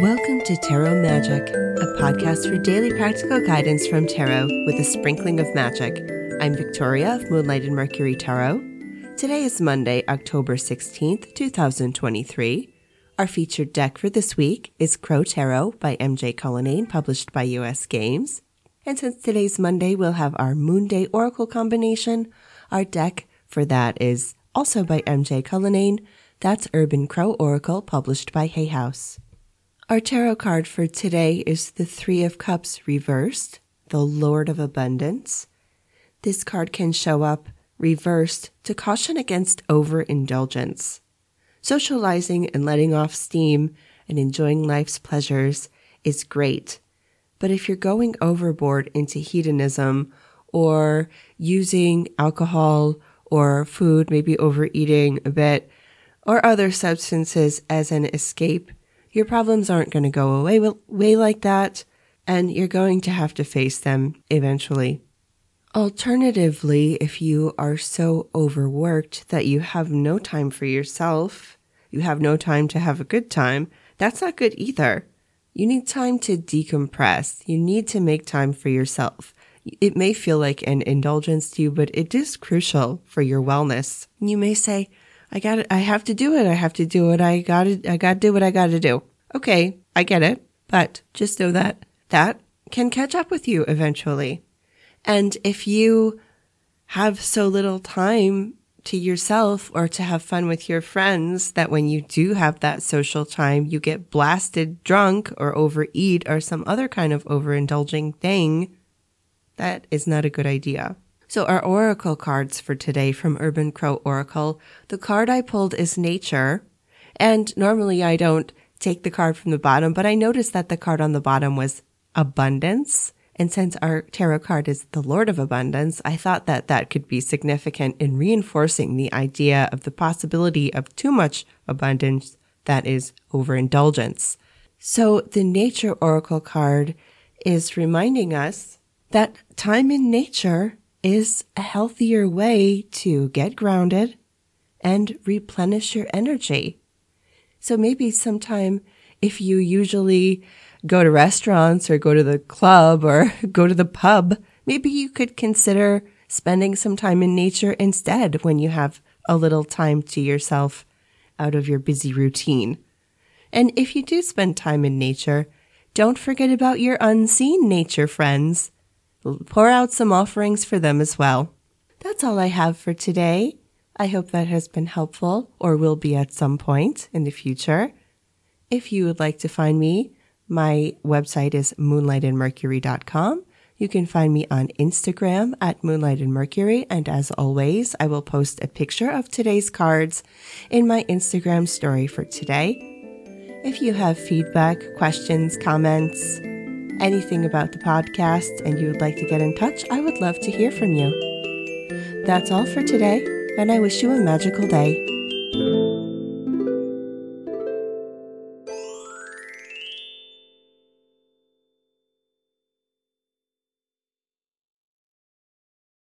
Welcome to Tarot Magic, a podcast for daily practical guidance from tarot with a sprinkling of magic. I'm Victoria of Moonlight and Mercury Tarot. Today is Monday, October 16th, 2023. Our featured deck for this week is Crow Tarot by MJ Cullinane, published by US Games. And since today's Monday, we'll have our Moon Day Oracle combination. Our deck for that is also by MJ Cullinane. That's Urban Crow Oracle, published by Hay House. Our tarot card for today is the Three of Cups reversed, the Lord of Abundance. This card can show up reversed to caution against overindulgence. Socializing and letting off steam and enjoying life's pleasures is great. But if you're going overboard into hedonism or using alcohol or food, maybe overeating a bit, or other substances as an escape, your problems aren't going to go away, away like that, and you're going to have to face them eventually. Alternatively, if you are so overworked that you have no time for yourself, you have no time to have a good time, that's not good either. You need time to decompress. You need to make time for yourself. It may feel like an indulgence to you, but it is crucial for your wellness. You may say, I got. I have to do it. I have to do it. I got to, I got to do what I got to do. Okay. I get it. But just know that that can catch up with you eventually. And if you have so little time to yourself or to have fun with your friends that when you do have that social time, you get blasted drunk or overeat or some other kind of overindulging thing, that is not a good idea. So our oracle cards for today from Urban Crow Oracle, the card I pulled is nature. And normally I don't take the card from the bottom, but I noticed that the card on the bottom was abundance. And since our tarot card is the Lord of Abundance, I thought that that could be significant in reinforcing the idea of the possibility of too much abundance that is overindulgence. So the Nature Oracle card is reminding us that time in nature is a healthier way to get grounded and replenish your energy. So maybe sometime if you usually go to restaurants or go to the club or go to the pub, maybe you could consider spending some time in nature instead when you have a little time to yourself out of your busy routine. And if you do spend time in nature, don't forget about your unseen nature friends pour out some offerings for them as well. That's all I have for today. I hope that has been helpful or will be at some point in the future. If you would like to find me, my website is moonlightandmercury.com. You can find me on Instagram at Moonlight and Mercury. And as always, I will post a picture of today's cards in my Instagram story for today. If you have feedback, questions, comments, anything about the podcast and you would like to get in touch, I would love to hear from you. That's all for today, and I wish you a magical day.